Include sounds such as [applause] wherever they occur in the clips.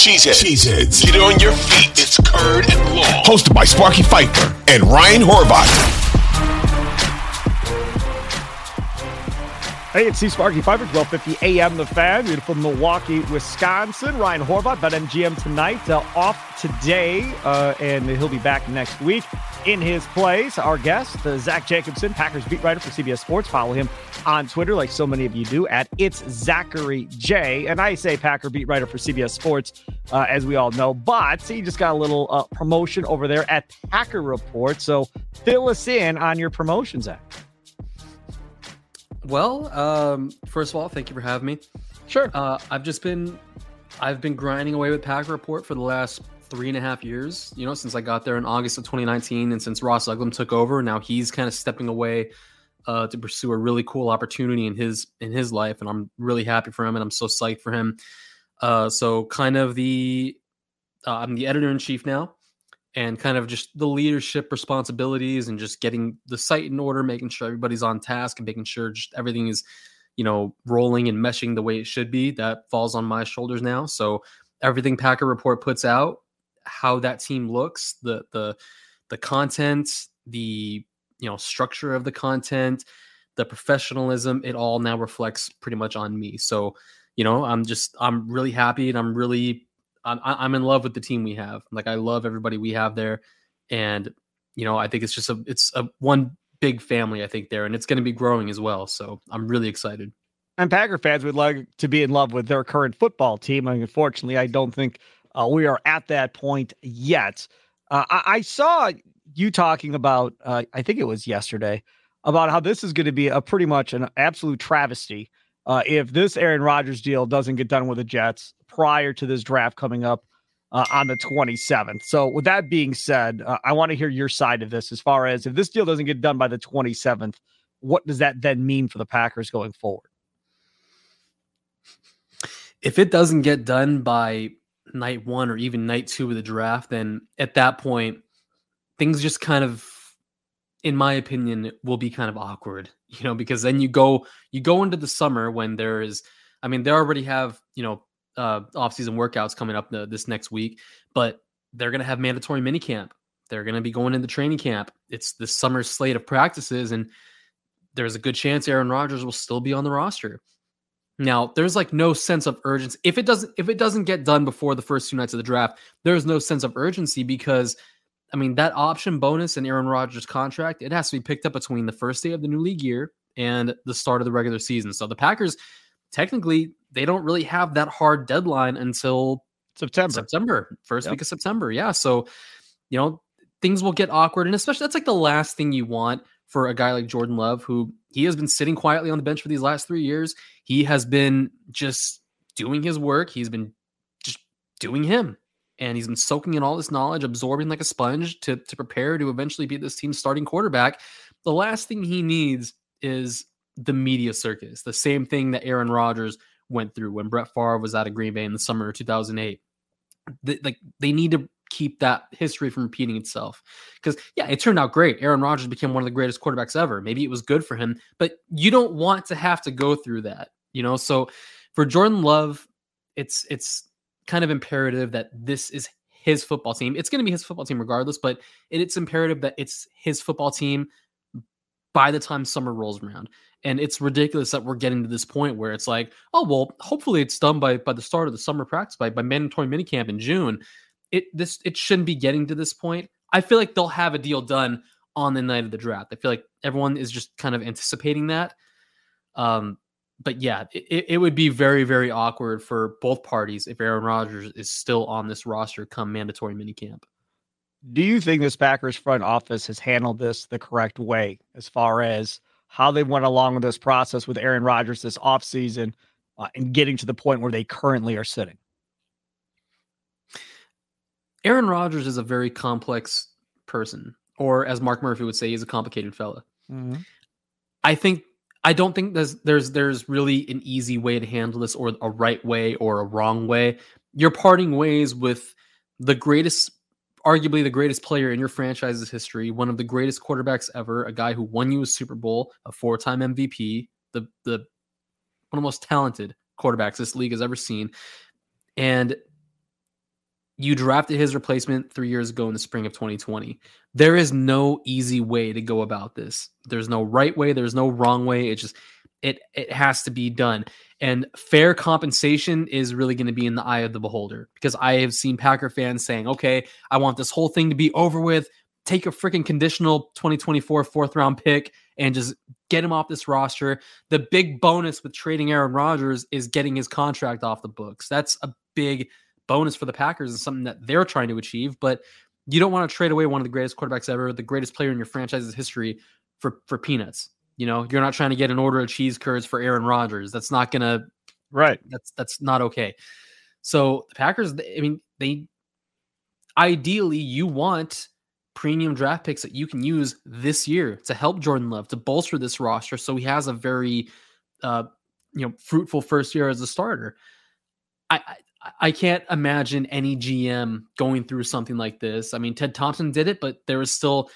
Cheeseheads. Cheeseheads. Get on your feet. It's Curd and Long. Hosted by Sparky Fifer and Ryan Horvat. Hey, it's Steve Sparky Fifer, 1250 AM The Fan, beautiful Milwaukee, Wisconsin. Ryan Horvat, BetMGM tonight, uh, off today, uh, and he'll be back next week. In his place, our guest, uh, Zach Jacobson, Packers beat writer for CBS Sports. Follow him on Twitter, like so many of you do, at It's Zachary J. And I say Packer beat writer for CBS Sports, uh, as we all know, but he just got a little uh, promotion over there at Packer Report. So fill us in on your promotion, Zach. Well, um, first of all, thank you for having me. Sure. Uh, I've just been, I've been grinding away with Packer Report for the last three and a half years. You know, since I got there in August of 2019, and since Ross Uglem took over, now he's kind of stepping away uh, to pursue a really cool opportunity in his in his life, and I'm really happy for him, and I'm so psyched for him. Uh, so, kind of the, uh, I'm the editor in chief now and kind of just the leadership responsibilities and just getting the site in order, making sure everybody's on task and making sure just everything is, you know, rolling and meshing the way it should be. That falls on my shoulders now. So everything Packer Report puts out, how that team looks, the the the content, the you know structure of the content, the professionalism, it all now reflects pretty much on me. So, you know, I'm just I'm really happy and I'm really I'm, I'm in love with the team we have. Like I love everybody we have there, and you know I think it's just a it's a one big family I think there, and it's going to be growing as well. So I'm really excited. And Packer fans would like to be in love with their current football team. I mean, unfortunately, I don't think uh, we are at that point yet. Uh, I, I, saw you talking about, uh, I think it was yesterday, about how this is going to be a pretty much an absolute travesty uh, if this Aaron Rodgers deal doesn't get done with the Jets prior to this draft coming up uh, on the 27th. So, with that being said, uh, I want to hear your side of this as far as if this deal doesn't get done by the 27th, what does that then mean for the Packers going forward? If it doesn't get done by night one or even night two of the draft, then at that point, things just kind of, in my opinion, will be kind of awkward, you know, because then you go you go into the summer when there is, I mean, they already have, you know, uh, offseason workouts coming up the, this next week, but they're going to have mandatory minicamp. They're going to be going into training camp. It's the summer slate of practices, and there's a good chance Aaron Rodgers will still be on the roster. Now, there's like no sense of urgency. If it doesn't if it doesn't get done before the first two nights of the draft, there's no sense of urgency because I mean, that option bonus in Aaron Rodgers' contract, it has to be picked up between the first day of the new league year and the start of the regular season. So the Packers technically they don't really have that hard deadline until September. September, first yep. week of September. Yeah. So, you know, things will get awkward. And especially that's like the last thing you want for a guy like Jordan Love, who he has been sitting quietly on the bench for these last three years. He has been just doing his work. He's been just doing him. And he's been soaking in all this knowledge, absorbing like a sponge to, to prepare to eventually be this team's starting quarterback. The last thing he needs is the media circus, the same thing that Aaron Rodgers went through when Brett Favre was out of Green Bay in the summer of 2008. The, like they need to keep that history from repeating itself. Because yeah, it turned out great. Aaron Rodgers became one of the greatest quarterbacks ever. Maybe it was good for him, but you don't want to have to go through that, you know. So for Jordan Love, it's it's kind of imperative that this is his football team. It's going to be his football team regardless, but it's imperative that it's his football team by the time summer rolls around. And it's ridiculous that we're getting to this point where it's like, oh well, hopefully it's done by by the start of the summer practice by by mandatory minicamp in June. It this it shouldn't be getting to this point. I feel like they'll have a deal done on the night of the draft. I feel like everyone is just kind of anticipating that. Um, but yeah, it, it would be very, very awkward for both parties if Aaron Rodgers is still on this roster come mandatory minicamp. Do you think this Packers front office has handled this the correct way as far as how they went along with this process with Aaron Rodgers this offseason uh, and getting to the point where they currently are sitting? Aaron Rodgers is a very complex person, or as Mark Murphy would say, he's a complicated fella. Mm-hmm. I think I don't think there's there's there's really an easy way to handle this, or a right way, or a wrong way. You're parting ways with the greatest arguably the greatest player in your franchise's history, one of the greatest quarterbacks ever, a guy who won you a Super Bowl, a four-time MVP, the the one of the most talented quarterbacks this league has ever seen. And you drafted his replacement three years ago in the spring of 2020. There is no easy way to go about this. There's no right way. There's no wrong way. It just it it has to be done. And fair compensation is really going to be in the eye of the beholder because I have seen Packer fans saying, "Okay, I want this whole thing to be over with. Take a freaking conditional 2024 fourth round pick and just get him off this roster." The big bonus with trading Aaron Rodgers is getting his contract off the books. That's a big bonus for the Packers and something that they're trying to achieve. But you don't want to trade away one of the greatest quarterbacks ever, the greatest player in your franchise's history for for peanuts. You know, you're not trying to get an order of cheese curds for Aaron Rodgers. That's not gonna right. That's that's not okay. So the Packers, I mean, they ideally you want premium draft picks that you can use this year to help Jordan Love to bolster this roster so he has a very uh you know fruitful first year as a starter. I, I can't imagine any GM going through something like this. I mean, Ted Thompson did it, but there was still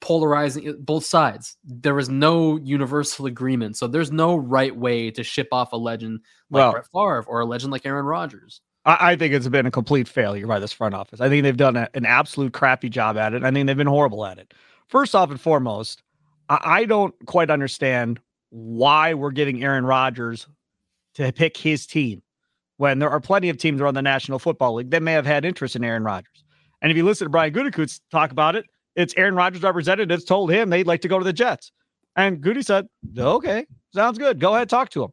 polarizing uh, both sides. There was no universal agreement. So there's no right way to ship off a legend like well, Brett Favre or a legend like Aaron Rodgers. I, I think it's been a complete failure by this front office. I think they've done a, an absolute crappy job at it. I think they've been horrible at it. First off and foremost, I, I don't quite understand why we're getting Aaron Rodgers to pick his team when there are plenty of teams around the National Football League that may have had interest in Aaron Rodgers. And if you listen to Brian Gutekunst talk about it, it's Aaron Rodgers' representatives told him they'd like to go to the Jets. And Goody said, okay, sounds good. Go ahead, talk to him.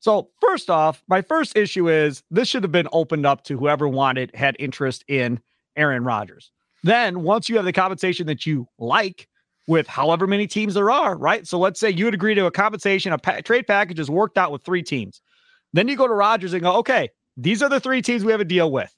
So, first off, my first issue is this should have been opened up to whoever wanted, had interest in Aaron Rodgers. Then, once you have the compensation that you like with however many teams there are, right? So, let's say you would agree to a compensation, a pa- trade package is worked out with three teams. Then you go to Rodgers and go, okay, these are the three teams we have a deal with.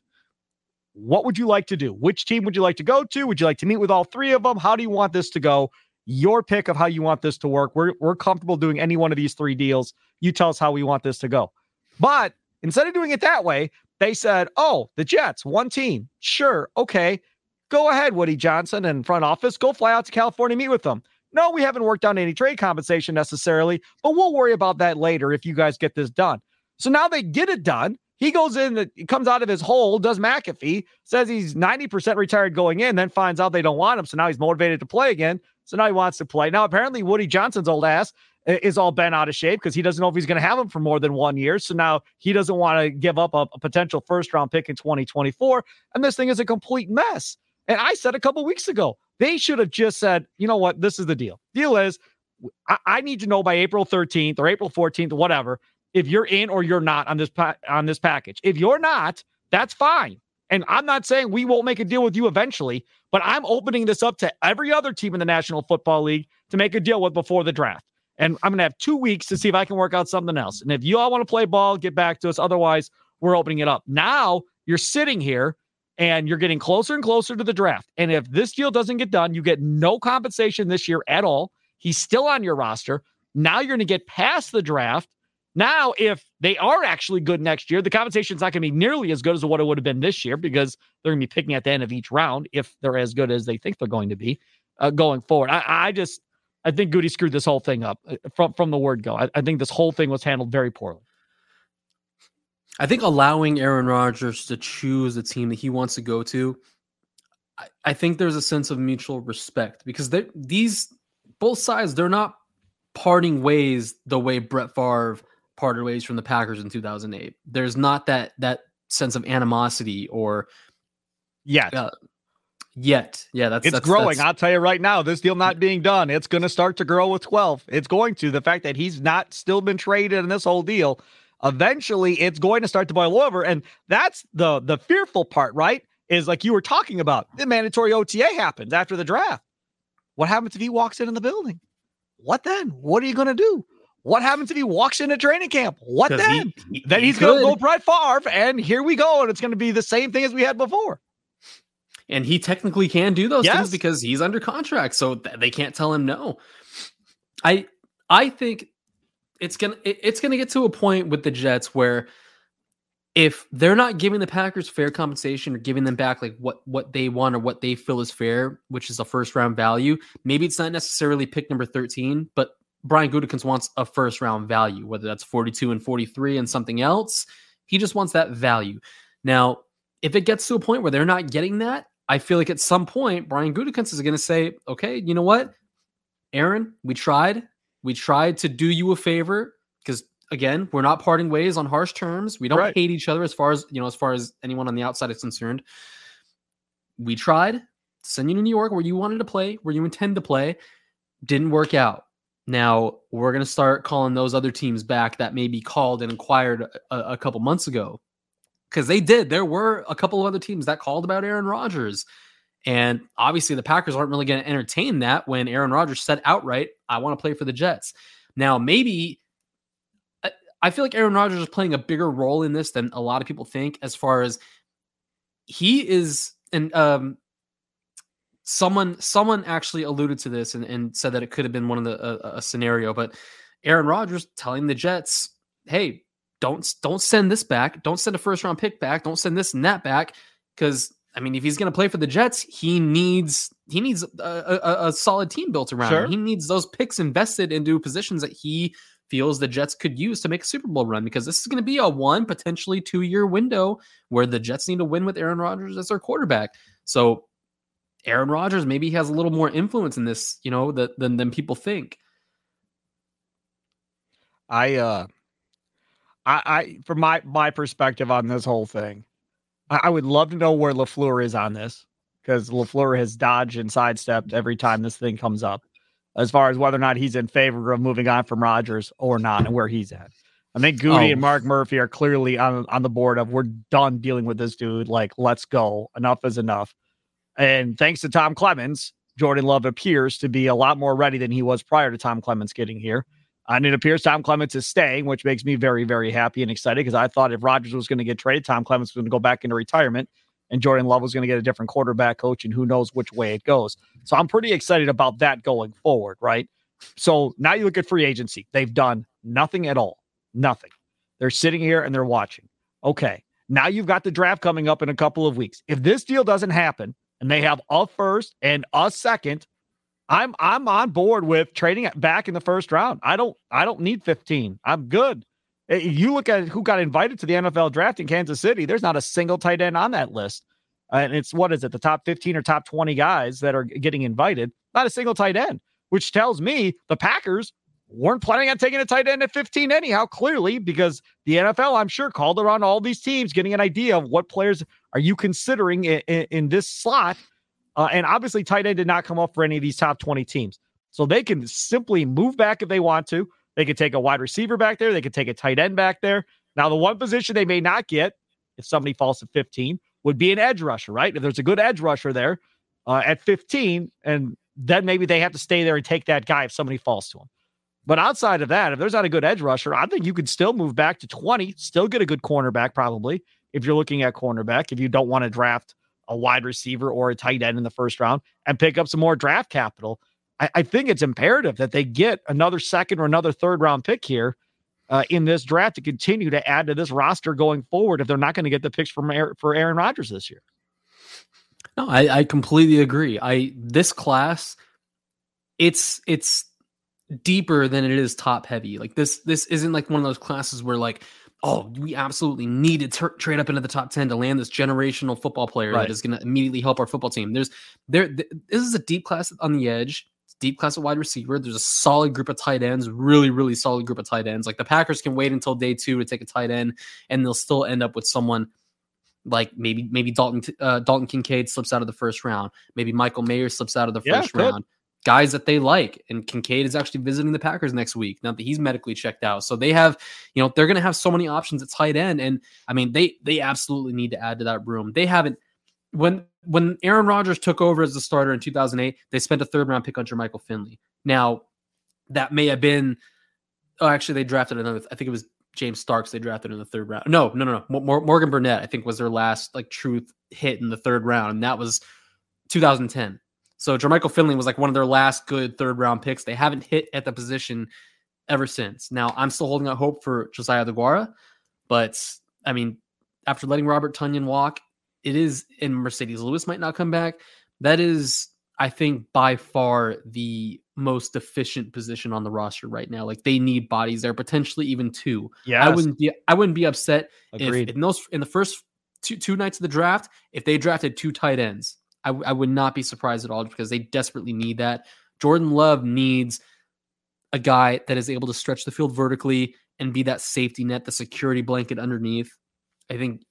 What would you like to do? Which team would you like to go to? Would you like to meet with all three of them? How do you want this to go? Your pick of how you want this to work. We're, we're comfortable doing any one of these three deals. You tell us how we want this to go. But instead of doing it that way, they said, oh, the Jets, one team. Sure. Okay. Go ahead, Woody Johnson and front office. Go fly out to California, meet with them. No, we haven't worked on any trade compensation necessarily, but we'll worry about that later if you guys get this done. So now they get it done. He goes in, he comes out of his hole, does McAfee, says he's 90% retired going in, then finds out they don't want him. So now he's motivated to play again. So now he wants to play. Now, apparently, Woody Johnson's old ass uh, is all bent out of shape because he doesn't know if he's going to have him for more than one year. So now he doesn't want to give up a, a, potential first round pick in 2024. And this thing is a complete mess. And I said a couple weeks ago, they should have just said, you know what? This is the deal. Deal is, I, I need to know by April 13th or April 14th, or whatever, if you're in or you're not on this pa- on this package. If you're not, that's fine. And I'm not saying we won't make a deal with you eventually, but I'm opening this up to every other team in the National Football League to make a deal with before the draft. And I'm going to have two weeks to see if I can work out something else. And if you all want to play ball, get back to us. Otherwise, we're opening it up. Now you're sitting here and you're getting closer and closer to the draft. And if this deal doesn't get done, you get no compensation this year at all. He's still on your roster. Now you're going to get past the draft now, if they are actually good next year, the compensation is not going to be nearly as good as what it would have been this year because they're going to be picking at the end of each round if they're as good as they think they're going to be uh, going forward. I, I, just, I think Goody screwed this whole thing up uh, from from the word go. I, I think this whole thing was handled very poorly. I think allowing Aaron Rodgers to choose the team that he wants to go to, I, I think there's a sense of mutual respect because these both sides they're not parting ways the way Brett Favre parted ways from the Packers in 2008. There's not that that sense of animosity or yet. Uh, yet, yeah, that's it's that's, growing. That's, I'll tell you right now, this deal not being done, it's going to start to grow with 12. It's going to. The fact that he's not still been traded in this whole deal, eventually, it's going to start to boil over, and that's the the fearful part, right? Is like you were talking about. The mandatory OTA happens after the draft. What happens if he walks into the building? What then? What are you going to do? What happens if he walks into training camp? What then? He, he, then he's he going to go Brett Favre, and here we go, and it's going to be the same thing as we had before. And he technically can do those yes. things because he's under contract, so th- they can't tell him no. I I think it's gonna it, it's gonna get to a point with the Jets where if they're not giving the Packers fair compensation or giving them back like what what they want or what they feel is fair, which is a first round value, maybe it's not necessarily pick number 13, but Brian Gutekunst wants a first round value, whether that's 42 and 43 and something else. He just wants that value. Now, if it gets to a point where they're not getting that, I feel like at some point Brian Gutekunst is going to say, "Okay, you know what, Aaron, we tried. We tried to do you a favor because again, we're not parting ways on harsh terms. We don't right. hate each other as far as you know, as far as anyone on the outside is concerned. We tried send you to New York where you wanted to play, where you intend to play. Didn't work out. Now we're going to start calling those other teams back that maybe called and inquired a, a couple months ago because they did. There were a couple of other teams that called about Aaron Rodgers. And obviously, the Packers aren't really going to entertain that when Aaron Rodgers said outright, I want to play for the Jets. Now, maybe I feel like Aaron Rodgers is playing a bigger role in this than a lot of people think, as far as he is, and um, someone someone actually alluded to this and, and said that it could have been one of the a, a scenario, but Aaron Rodgers telling the Jets, "Hey, don't don't send this back. Don't send a first round pick back. Don't send this and that back because I mean, if he's going to play for the Jets, he needs he needs a, a, a solid team built around sure. him. He needs those picks invested into positions that he feels the Jets could use to make a Super Bowl run because this is going to be a one potentially two year window where the Jets need to win with Aaron Rodgers as their quarterback. So Aaron Rodgers maybe he has a little more influence in this, you know, that, than than people think. I uh I, I from my my perspective on this whole thing, I, I would love to know where LaFleur is on this because LaFleur has dodged and sidestepped every time this thing comes up as far as whether or not he's in favor of moving on from Rodgers or not and where he's at. I think Goody oh. and Mark Murphy are clearly on, on the board of we're done dealing with this dude. Like, let's go. Enough is enough. And thanks to Tom Clements, Jordan Love appears to be a lot more ready than he was prior to Tom Clements getting here. And it appears Tom Clements is staying, which makes me very, very happy and excited because I thought if Rodgers was going to get traded, Tom Clements was going to go back into retirement and Jordan Love was going to get a different quarterback coach, and who knows which way it goes. So I'm pretty excited about that going forward, right? So now you look at free agency. They've done nothing at all. Nothing. They're sitting here and they're watching. Okay. Now you've got the draft coming up in a couple of weeks. If this deal doesn't happen and they have a first and a second, I'm I'm on board with trading back in the first round. I don't I don't need 15. I'm good. Eh, you look at who got invited to the NFL draft in Kansas City. There's not a single tight end on that list, and it's what is it? The top 15 or top 20 guys that are getting invited. Not a single tight end, which tells me the Packers weren't planning on taking a tight end at 15 anyhow. Clearly, because the NFL, I'm sure, called around all these teams, getting an idea of what players are you considering in, in, in this slot uh, and obviously, tight end did not come up for any of these top 20 teams. So they can simply move back if they want to. They could take a wide receiver back there. They could take a tight end back there. Now, the one position they may not get if somebody falls to 15 would be an edge rusher, right? If there's a good edge rusher there uh, at 15, and then maybe they have to stay there and take that guy if somebody falls to him. But outside of that, if there's not a good edge rusher, I think you could still move back to 20, still get a good cornerback probably if you're looking at cornerback, if you don't want to draft a wide receiver or a tight end in the first round and pick up some more draft capital. I, I think it's imperative that they get another second or another third round pick here uh, in this draft to continue to add to this roster going forward if they're not going to get the picks from for Aaron Rodgers this year. No, I, I completely agree. I this class, it's it's deeper than it is top heavy. Like this this isn't like one of those classes where like oh, we absolutely need to t- trade up into the top 10 to land this generational football player right. that is going to immediately help our football team. There's there, th- this is a deep class on the edge, deep class of wide receiver. There's a solid group of tight ends, really, really solid group of tight ends. Like the Packers can wait until day two to take a tight end, and they'll still end up with someone like maybe maybe Dalton uh, Dalton Kincaid slips out of the first round, maybe Michael Mayer slips out of the first yeah, round guys that they like. And Kincaid is actually visiting the Packers next week now that he's medically checked out. So they have, you know, they're going to have so many options at tight end. And I mean, they they absolutely need to add to that room. They haven't when when Aaron Rodgers took over as the starter in 2008, they spent a third round pick on Jermichael Finley. Now, that may have been. Oh, actually, they drafted another. I think it was James Starks. They drafted in the third round. No, no, no, no. Morgan Burnett. I think was their last like truth hit in the third round, and that was 2010. So Jermichael Finley was like one of their last good third round picks. They haven't hit at the position ever since. Now I'm still holding out hope for Josiah Deguara, but I mean, after letting Robert Tonyan walk, it is and Marcedes Lewis might not come back. That is, I think, by far the most efficient position on the roster right now. Like they need bodies there, potentially even two. Yeah, I wouldn't be I wouldn't be upset if in those in the first two two nights of the draft, if they drafted two tight ends, I, I would not be surprised at all because they desperately need that. Jordan Love needs a guy that is able to stretch the field vertically and be that safety net, the security blanket underneath. I think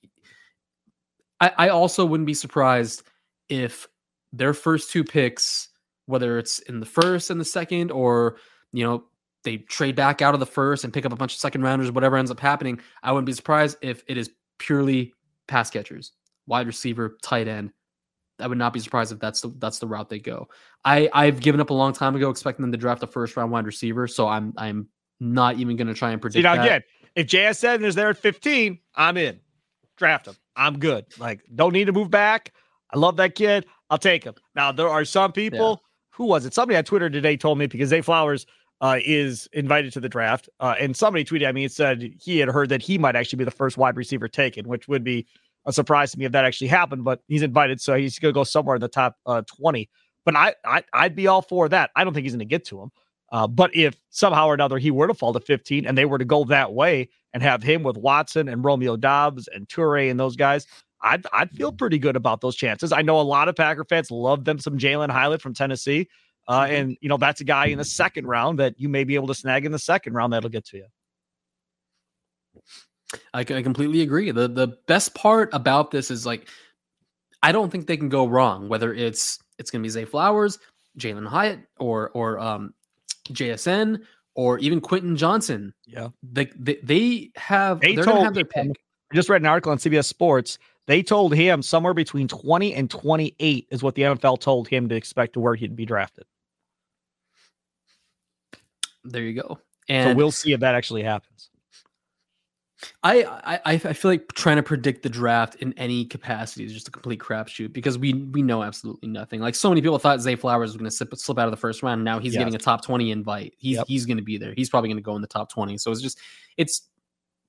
I, I also wouldn't be surprised if their first two picks, whether it's in the first and the second, or you know, they trade back out of the first and pick up a bunch of second rounders, whatever ends up happening, I wouldn't be surprised if it is purely pass catchers, wide receiver, tight end. I would not be surprised if that's the that's the route they go. I I've given up a long time ago expecting them to draft a first round wide receiver, so I'm I'm not even going to try and predict. See, now that. again, if JSN is there at 15, I'm in. Draft him. I'm good. Like, don't need to move back. I love that kid. I'll take him. Now there are some people. Yeah. Who was it? Somebody on Twitter today told me because Zay Flowers uh, is invited to the draft, uh, and somebody tweeted at me and said he had heard that he might actually be the first wide receiver taken, which would be a surprise to me if that actually happened. But he's invited, so he's going to go somewhere in the top uh, twenty. But I, I I'd be all for that. I don't think he's going to get to him. Uh, but if somehow or another he were to fall to 15 and they were to go that way and have him with Watson and Romeo Doubs and Toure and those guys, I'd, I'd feel pretty good about those chances. I know a lot of Packer fans love them some Jalin Hyatt from Tennessee. Uh, mm-hmm. and, you know, that's a guy in the second round that you may be able to snag in the second round that'll get to you. I, I completely agree. The the best part about this is like I don't think they can go wrong. Whether it's it's going to be Zay Flowers, Jalin Hyatt, or or um, JSN or even Quentin Johnston. Yeah. They they, they have they are gonna have their pick. I just read an article on CBS Sports. They told him somewhere between 20 and 28 is what the NFL told him to expect to where he'd be drafted. There you go. And so we'll see if that actually happens. I, I I feel like trying to predict the draft in any capacity is just a complete crapshoot because we we know absolutely nothing. Like so many people thought Zay Flowers was going to slip, out of the first round. Now he's getting a top twenty invite. He's yep. he's going to be there. He's probably going to go in the top twenty. So it's just it's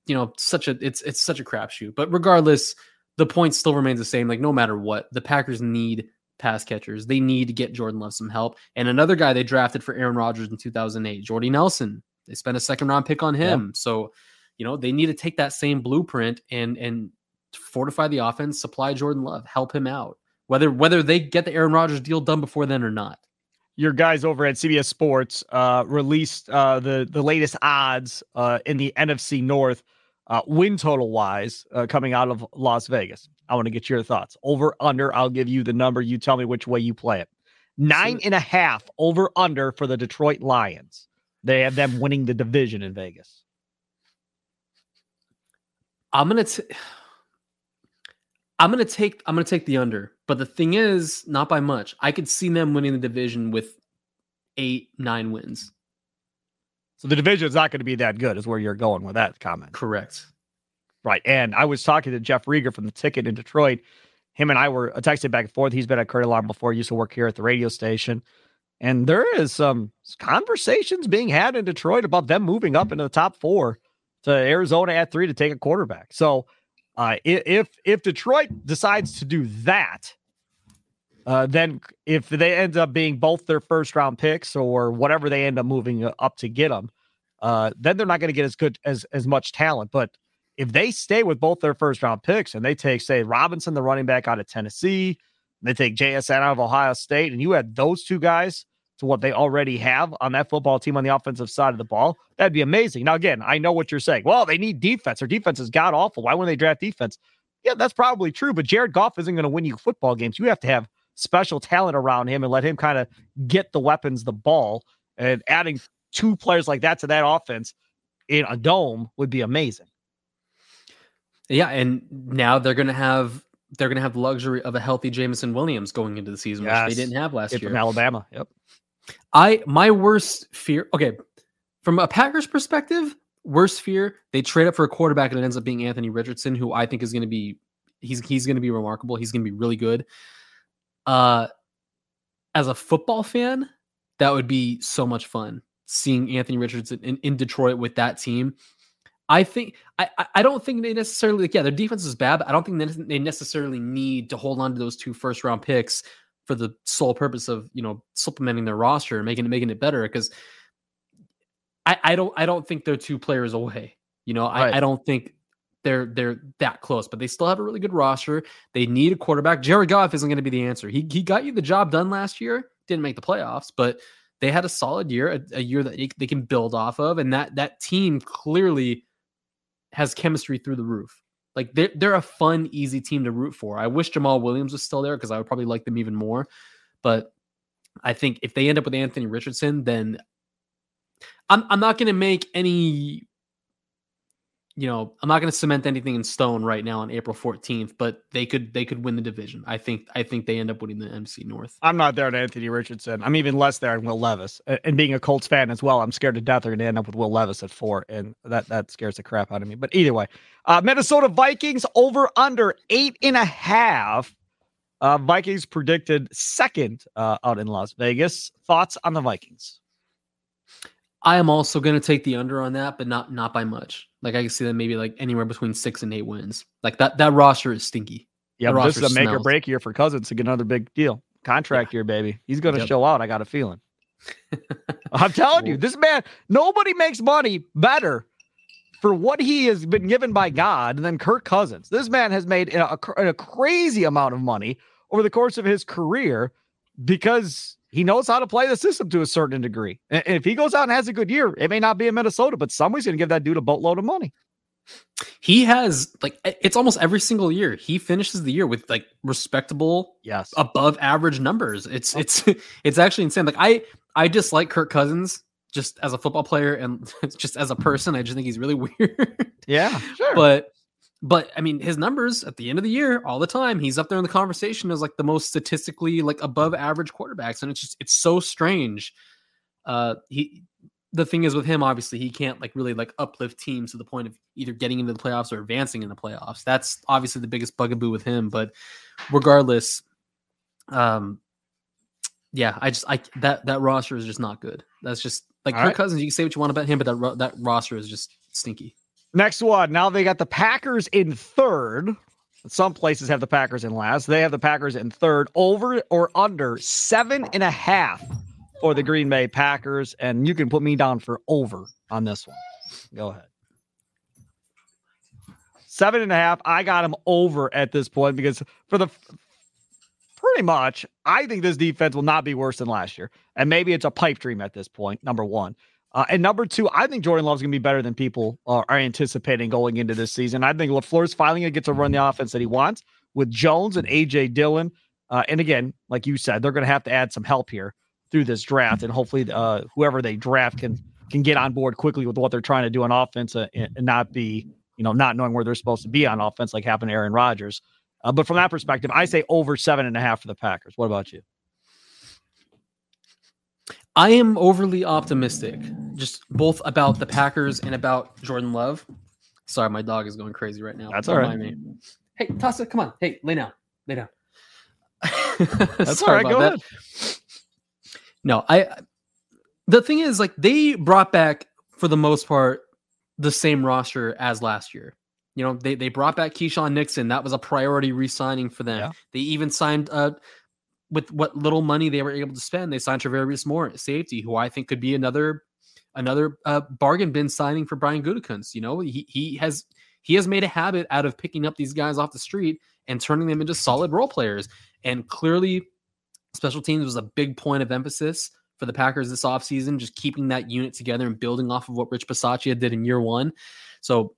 you know such a it's it's such a crapshoot. But regardless, the point still remains the same. Like no matter what, the Packers need pass catchers. They need to get Jordan Love some help. And another guy they drafted for Aaron Rodgers in 2008, Jordy Nelson. They spent a second round pick on him. Yep. So you know, they need to take that same blueprint and and fortify the offense, supply Jordan Love, help him out. Whether whether they get the Aaron Rodgers deal done before then or not. Your guys over at CBS Sports uh, released uh, the the latest odds uh, in the NFC North uh, win total wise uh, coming out of Las Vegas. I want to get your thoughts. Over under. I'll give you the number. You tell me which way you play it. Nine and a half over under for the Detroit Lions. They have them winning the division in Vegas. I'm gonna t- I'm gonna take I'm gonna take the under, but the thing is, not by much. I could see them winning the division with eight, nine wins. So the division is not going to be that good, is where you're going with that comment. Correct. Right. And I was talking to Jeff Riger from the ticket in Detroit. Him and I were texting back and forth. He's been at Curd and Long before, he used to work here at the radio station. And there is some conversations being had in Detroit about them moving up into the top four to Arizona at three to take a quarterback. So uh, if if Detroit decides to do that, uh, then if they end up being both their first round picks or whatever they end up moving up to get them, uh, then they're not going to get as good as as much talent. But if they stay with both their first round picks and they take say Robinson, the running back out of Tennessee, they take JSN out of Ohio State, and you had those two guys to what they already have on that football team on the offensive side of the ball, that'd be amazing. Now, again, I know what you're saying. Well, they need defense. Their defense is god awful. Why wouldn't they draft defense? Yeah, that's probably true. But Jared Goff isn't going to win you football games. You have to have special talent around him and let him kind of get the weapons, the ball, and adding two players like that to that offense in a dome would be amazing. Yeah, and now they're going to have they're going to have the luxury of a healthy Jameson Williams going into the season, yes. which they didn't have last year from Alabama. Yep. I my worst fear. Okay, from a Packers perspective, worst fear they trade up for a quarterback and it ends up being Anthony Richardson, who I think is going to be he's he's going to be remarkable. He's going to be really good. Uh, as a football fan, that would be so much fun seeing Anthony Richardson in, in Detroit with that team. I think I I don't think they necessarily like yeah their defense is bad, but I don't think they necessarily need to hold on to those two first round picks for the sole purpose of you know supplementing their roster and making it making it better because I, I don't I don't think they're two players away. You know, right. I, I don't think they're they're that close, but they still have a really good roster. They need a quarterback. Jared Goff isn't going to be the answer. He he got you the job done last year. Didn't make the playoffs, but they had a solid year, a, a year that they, they can build off of, and that that team clearly has chemistry through the roof. Like they're they're a fun, easy team to root for. I wish Jamaal Williams was still there because I would probably like them even more. But I think if they end up with Anthony Richardson, then I'm I'm not going to make any you know, I'm not going to cement anything in stone right now on April 14th, but they could they could win the division. I think I think they end up winning the NFC North. I'm not there to Anthony Richardson. I'm even less there on Will Levis. And being a Colts fan as well, I'm scared to death they're going to end up with Will Levis at four, and that that scares the crap out of me. But either way, uh, Minnesota Vikings over under eight and a half. Uh, Vikings predicted second uh, out in Las Vegas. Thoughts on the Vikings? I am also going to take the under on that, but not not by much. Like I can see that maybe like anywhere between six and eight wins. Like that that roster is stinky. Yeah, this is a make or break year for Cousins to get another big deal. Contract yeah. year, baby. He's going to yep. show out. I got a feeling. [laughs] I'm telling you, this man, nobody makes money better for what he has been given by mm-hmm. God than Kirk Cousins. This man has made a, a, a crazy amount of money over the course of his career because he knows how to play the system to a certain degree. And if he goes out and has a good year, it may not be in Minnesota, but somebody's going to give that dude a boatload of money. He has like it's almost every single year. He finishes the year with like respectable, yes, above average numbers. It's oh. it's [laughs] it's actually insane. Like I I dislike Kirk Cousins just as a football player and [laughs] just as a person. I just think he's really [laughs] weird. Yeah, sure. But but I mean, his numbers at the end of the year, all the time, he's up there in the conversation as like the most statistically like above average quarterbacks, and it's just it's so strange. Uh, he the thing is with him, obviously, he can't like really like uplift teams to the point of either getting into the playoffs or advancing in the playoffs. That's obviously the biggest bugaboo with him. But regardless, um, yeah, I just I that that roster is just not good. That's just like Kirk right. Cousins. You can say what you want about him, but that that roster is just stinky. Next one. Now they got the Packers in third. Some places have the Packers in last. They have the Packers in third. Over or under seven and a half for the Green Bay Packers. And you can put me down for over on this one. Go ahead. Seven and a half. I got him over at this point because for the pretty much, I think this defense will not be worse than last year. And maybe it's a pipe dream at this point, number one. Uh, and number two, I think Jordan Love's going to be better than people are, are anticipating going into this season. I think LaFleur's finally going to get to run the offense that he wants with Jones and A.J. Dillon. Uh, and again, like you said, they're going to have to add some help here through this draft. And hopefully, uh, whoever they draft can can get on board quickly with what they're trying to do on offense uh, and, and, not be, you know, not knowing where they're supposed to be on offense like happened to Aaron Rodgers. Uh, but from that perspective, I say over seven and a half for the Packers. What about you? I am overly optimistic, just both about the Packers and about Jordan Love. Sorry, my dog is going crazy right now. That's all right. Me. Hey, Tassa, come on. Hey, lay down. Lay down. [laughs] That's all right. Go that. ahead. No, I. The thing is, like, they brought back for the most part the same roster as last year. You know, they they brought back Keisean Nixon. That was a priority re-signing for them. Yeah. They even signed uh with what little money they were able to spend, they signed Tarvarius Moore safety, who I think could be another another uh, bargain bin signing for Brian Gutekunst. You know, he he has he has made a habit out of picking up these guys off the street and turning them into solid role players. And clearly, special teams was a big point of emphasis for the Packers this offseason, just keeping that unit together and building off of what Rich Bisaccia did in year one. So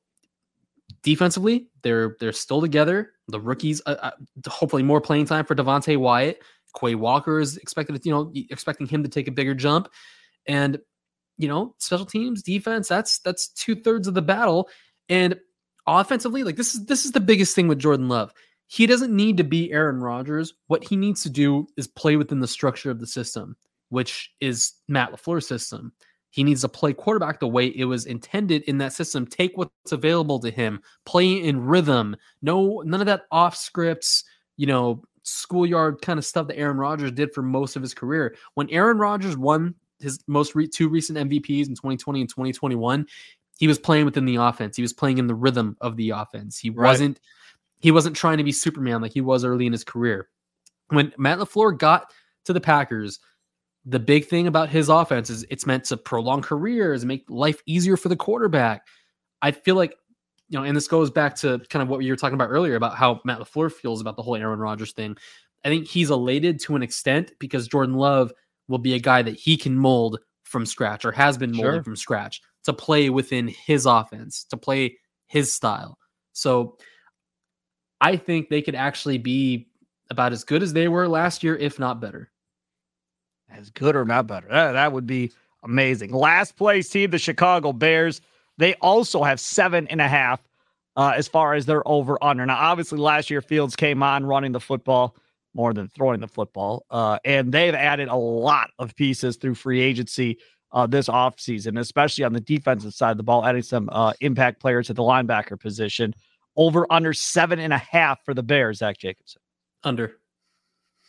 defensively, they're they're still together. The rookies, uh, uh, hopefully, more playing time for Devonte Wyatt. Quay Walker is expected, to, you know, expecting him to take a bigger jump. And, you know, special teams, defense, that's that's two thirds of the battle. And offensively, like this is this is the biggest thing with Jordan Love. He doesn't need to be Aaron Rodgers. What he needs to do is play within the structure of the system, which is Matt LaFleur's system. He needs to play quarterback the way it was intended in that system. Take what's available to him, play in rhythm. No, none of that off scripts, you know, schoolyard kind of stuff that Aaron Rodgers did for most of his career. When Aaron Rodgers won his most re- two recent MVPs in 2020 and 2021, he was playing within the offense. He was playing in the rhythm of the offense. He right. wasn't he wasn't trying to be Superman like he was early in his career. When Matt LaFleur got to the Packers, the big thing about his offense is it's meant to prolong careers, make life easier for the quarterback. I feel like you know, and this goes back to kind of what you were talking about earlier about how Matt LaFleur feels about the whole Aaron Rodgers thing. I think he's elated to an extent because Jordan Love will be a guy that he can mold from scratch or has been molded sure. from scratch to play within his offense, to play his style. So I think they could actually be about as good as they were last year, if not better. As good or not better. That, that would be amazing. Last place team, the Chicago Bears. They also have seven and a half uh, as far as their over under. Now, obviously, last year Fields came on running the football more than throwing the football, uh, and they've added a lot of pieces through free agency uh, this offseason, especially on the defensive side of the ball, adding some uh, impact players at the linebacker position. Over under seven and a half for the Bears, Zach Jacobson. Under.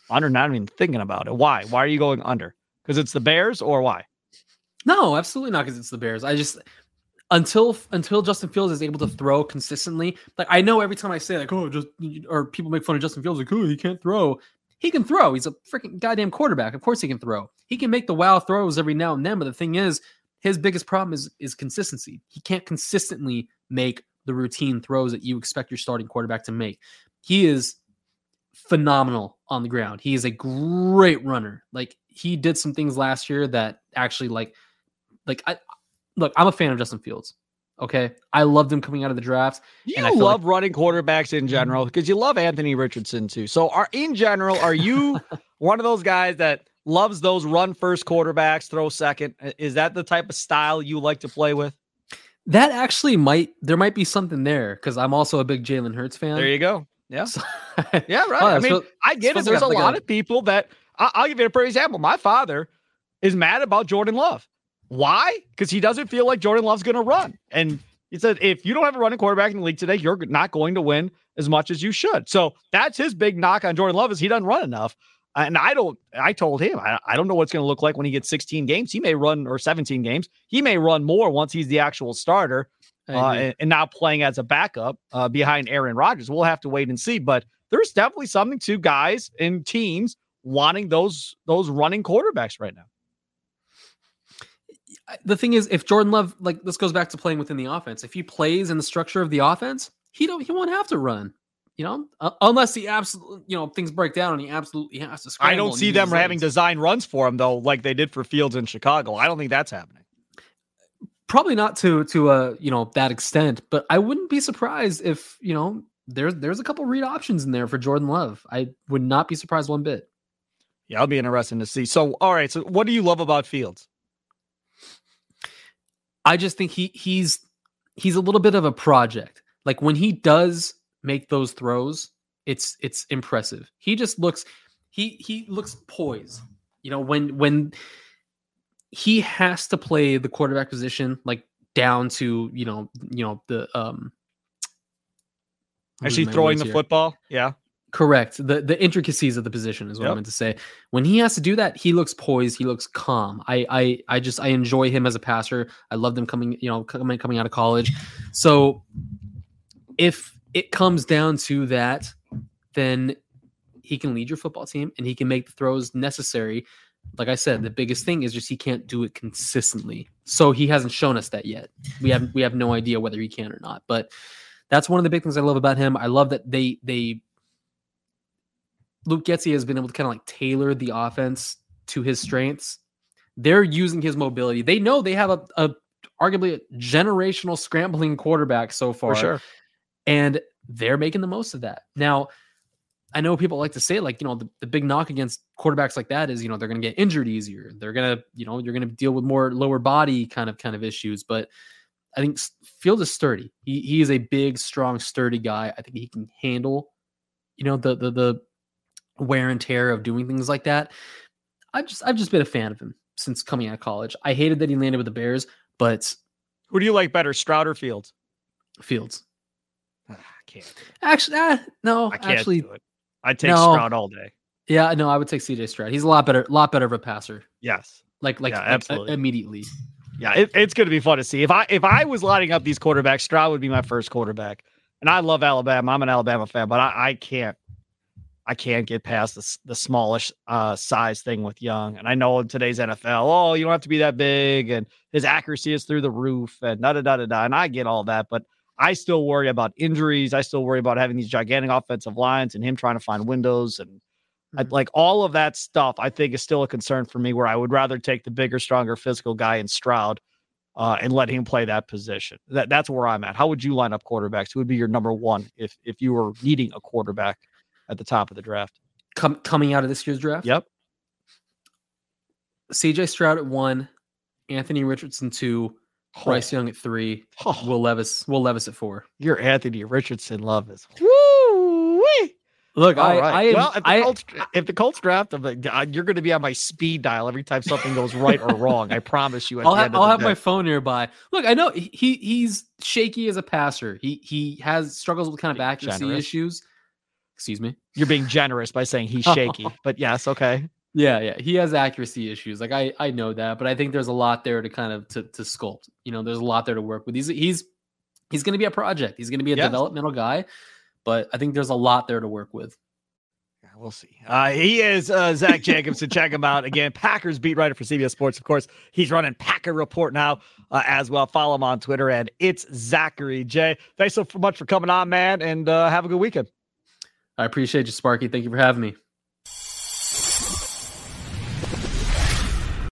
Under, not even thinking about it. Why? Why are you going under? Because it's the Bears or why? No, absolutely not because it's the Bears. I just until until Justin Fields is able to throw consistently. Like I know every time I say like oh just or people make fun of Justin Fields like oh he can't throw. He can throw. He's a freaking goddamn quarterback. Of course he can throw. He can make the wow throws every now and then. But the thing is, his biggest problem is is consistency. He can't consistently make the routine throws that you expect your starting quarterback to make. He is phenomenal on the ground. He is a great runner. Like he did some things last year that actually like like I look, I'm a fan of Justin Fields. Okay. I loved him coming out of the drafts. You and I love like- running quarterbacks in general because you love Anthony Richardson too. So are in general, are you [laughs] one of those guys that loves those run first quarterbacks, throw second? Is that the type of style you like to play with? That actually might there might be something there because I'm also a big Jalen Hurts fan. There you go. Yeah. So, [laughs] yeah, right. [laughs] Oh, I mean, I get it. There's a lot of people that I'll give you a perfect example. My father is mad about Jordan Love. Why? Because he doesn't feel like Jordan Love's going to run. And he said, if you don't have a running quarterback in the league today, you're not going to win as much as you should. So that's his big knock on Jordan Love is he doesn't run enough. And I don't, I told him, I, I don't know what's going to look like when he gets 16 games. He may run, or 17 games. He may run more once he's the actual starter uh, and, and, now playing as a backup uh, behind Aaron Rodgers. We'll have to wait and see. But there's definitely something to guys and teams wanting those those running quarterbacks right now the thing is, if Jordan Love, like this goes back to playing within the offense. If he plays in the structure of the offense, he don't he won't have to run. You know, uh, unless he absolutely, you know, things break down and he absolutely has to. I don't see them having design runs for him though, like they did for Fields in Chicago. I don't think that's happening. Probably not to to a you know that extent, but I wouldn't be surprised if you know there's there's a couple read options in there for Jordan Love. I would not be surprised one bit. Yeah, I'll be interested to see. So, all right. So, what do you love about Fields? I just think he he's he's a little bit of a project. Like when he does make those throws, it's it's impressive. He just looks he he looks poised. You know, when when he has to play the quarterback position like down to, you know, you know, the um Actually throwing the here. football. Yeah. Correct. The the intricacies of the position is what yep. I meant to say. When he has to do that, he looks poised. He looks calm. I I I just I enjoy him as a passer. I love them coming you know coming coming out of college. So if it comes down to that, then he can lead your football team and he can make the throws necessary. Like I said, the biggest thing is just he can't do it consistently. So he hasn't shown us that yet. We have we have no idea whether he can or not. But that's one of the big things I love about him. I love that they they Luke Getsy has been able to kind of like tailor the offense to his strengths. They're using his mobility. They know they have a, a arguably a generational scrambling quarterback so far. For sure. And they're making the most of that. Now, I know people like to say, like, you know, the, the big knock against quarterbacks like that is, you know, they're going to get injured easier. They're going to, you know, you're going to deal with more lower body kind of kind of issues. But I think Field is sturdy. He, he is a big, strong, sturdy guy. I think he can handle, you know, the the the wear and tear of doing things like that. I've just I've just been a fan of him since coming out of college. I hated that he landed with the Bears, but who do you like better, Stroud or Fields? Fields. [sighs] I can't. Actually, uh, no. I can't actually, I take no. Stroud all day. Yeah, no, I would take CJ Stroud. He's a lot better, lot better of a passer. Yes, like like, yeah, absolutely. Like, immediately. Yeah, it, it's going to be fun to see. If I if I was lining up these quarterbacks, Stroud would be my first quarterback. And I love Alabama. I'm an Alabama fan, but I, I can't I can't get past the, the smallish uh, size thing with Young. And I know in today's NFL, oh, you don't have to be that big, and his accuracy is through the roof, and da da da da da. And I get all that, but I still worry about injuries. I still worry about having these gigantic offensive lines and him trying to find windows and Mm-hmm. like all of that stuff. I think is still a concern for me. Where I would rather take the bigger, stronger, physical guy in Stroud uh, and let him play that position. That that's where I'm at. How would you line up quarterbacks? Who would be your number one if if you were needing a quarterback at the top of the draft? Com- coming out of this year's draft. Yep. CJ Stroud at one, Anthony Richardson two, Bryce Young at three, Oh, Will Levis, Will Levis at four. your Anthony Richardson love is woo Look, All I, right. I, am, well, if the, I Colts, if the Colts draft him, uh, you're going to be on my speed dial every time something goes right or wrong. I promise you. At I'll the have, end I'll the have day. my phone nearby. Look, I know he he- he's shaky as a passer. He he has struggles with kind of Being accuracy generous. issues. Excuse me. You're being generous by saying he's [laughs] shaky, but yes, okay. Yeah, yeah, he has accuracy issues. Like I I know that, but I think there's a lot there to kind of to, to sculpt. You know, there's a lot there to work with. He's he's he's going to be a project. He's going to be a Yes. developmental guy, but I think there's a lot there to work with. Yeah, We'll see. Uh, he is uh, Zach Jacobson. Check him out again. Packers beat writer for CBS Sports. Of course, he's running Packer Report now uh, as well. Follow him on Twitter and it's Zachary J. Thanks so much for coming on, man, and uh, have a good weekend. I appreciate you, Sparky. Thank you for having me.